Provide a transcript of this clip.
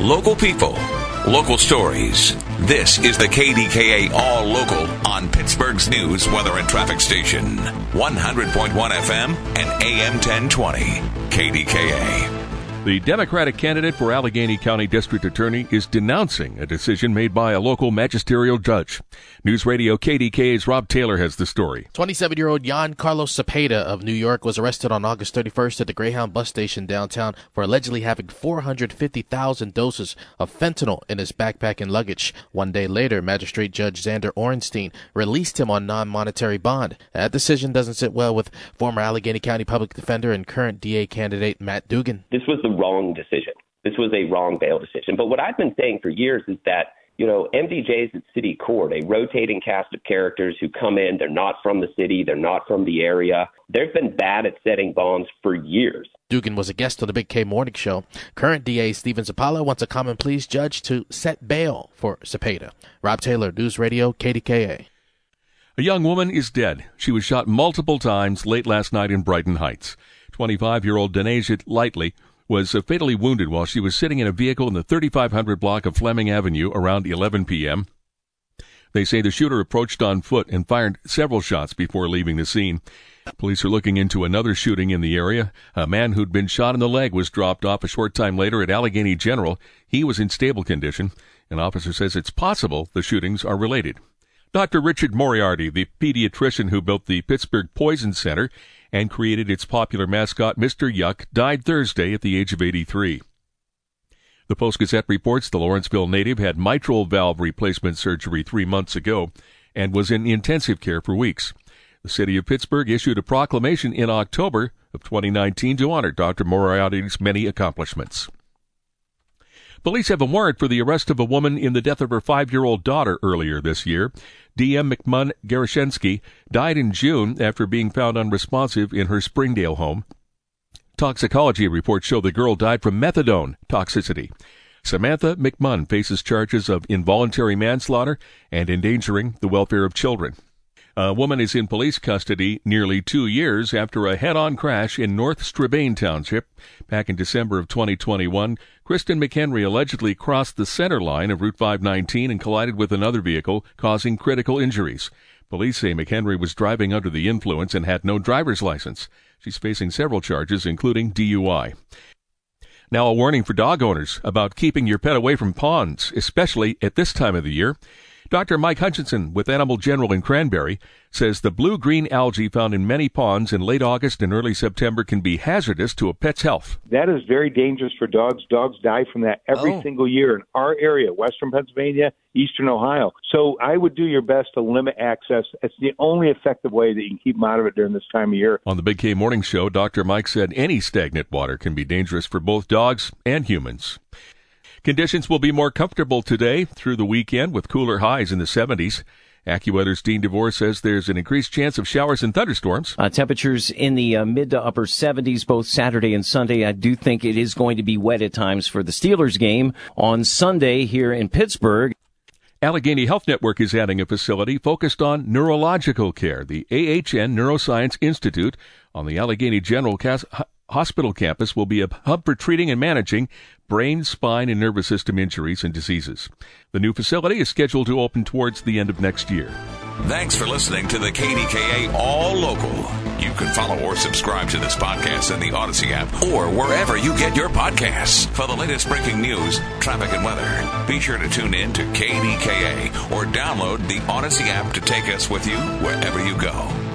Local people, local stories. This is the KDKA All Local on Pittsburgh's news, weather, and traffic station. 100.1 FM and AM 1020. KDKA. The Democratic candidate for Allegheny County District Attorney is denouncing a decision made by a local magisterial judge. News Radio KDKA's Rob Taylor has the story. 27 year old Yan Carlos Cepeda of New York was arrested on August 31st at the Greyhound bus station downtown for allegedly having 450,000 doses of fentanyl in his backpack and luggage. One day later, Magistrate Judge Xander Orenstein released him on non monetary bond. That decision doesn't sit well with former Allegheny County Public Defender and current DA candidate Matt Dugan. This was the wrong decision. This was a wrong bail decision. But what I've been saying for years is that, you know, MDJs at city court, a rotating cast of characters who come in, they're not from the city, they're not from the area. They've been bad at setting bonds for years. Dugan was a guest on the Big K Morning Show. Current DA Stephen Zappala wants a common pleas judge to set bail for Cepeda. Rob Taylor, News Radio, KDKA. A young woman is dead. She was shot multiple times late last night in Brighton Heights. 25 year old Denasia Lightly was uh, fatally wounded while she was sitting in a vehicle in the 3500 block of Fleming Avenue around 11 p.m. They say the shooter approached on foot and fired several shots before leaving the scene. Police are looking into another shooting in the area. A man who'd been shot in the leg was dropped off a short time later at Allegheny General. He was in stable condition. An officer says it's possible the shootings are related. Dr. Richard Moriarty, the pediatrician who built the Pittsburgh Poison Center and created its popular mascot, Mr. Yuk, died Thursday at the age of 83. The Post Gazette reports the Lawrenceville native had mitral valve replacement surgery three months ago and was in intensive care for weeks. The city of Pittsburgh issued a proclamation in October of 2019 to honor Dr. Moriarty's many accomplishments. Police have a warrant for the arrest of a woman in the death of her five year old daughter earlier this year. D.M. McMunn Garashensky died in June after being found unresponsive in her Springdale home. Toxicology reports show the girl died from methadone toxicity. Samantha McMunn faces charges of involuntary manslaughter and endangering the welfare of children. A woman is in police custody nearly two years after a head on crash in North Strabane Township. Back in December of 2021, Kristen McHenry allegedly crossed the center line of Route 519 and collided with another vehicle, causing critical injuries. Police say McHenry was driving under the influence and had no driver's license. She's facing several charges, including DUI. Now, a warning for dog owners about keeping your pet away from ponds, especially at this time of the year. Dr. Mike Hutchinson with Animal General in Cranberry says the blue green algae found in many ponds in late August and early September can be hazardous to a pet's health. That is very dangerous for dogs. Dogs die from that every Oh. single year in our area, western Pennsylvania, eastern Ohio. So I would do your best to limit access. It's the only effective way that you can keep them out of it during this time of year. On the Big K Morning Show, Dr. Mike said any stagnant water can be dangerous for both dogs and humans. Conditions will be more comfortable today through the weekend with cooler highs in the 70s. AccuWeather's Dean DeVore says there's an increased chance of showers and thunderstorms. Uh, temperatures in the uh, mid to upper 70s both Saturday and Sunday. I do think it is going to be wet at times for the Steelers game on Sunday here in Pittsburgh. Allegheny Health Network is adding a facility focused on neurological care. The AHN Neuroscience Institute on the Allegheny General Cas- H- Hospital campus will be a hub for treating and managing brain, spine, and nervous system injuries and diseases. The new facility is scheduled to open towards the end of next year. Thanks for listening to the KDKA All Local. You can follow or subscribe to this podcast in the Audacy app or wherever you get your podcasts. For the latest breaking news, traffic, and weather, be sure to tune in to KDKA or download the Audacy app to take us with you wherever you go.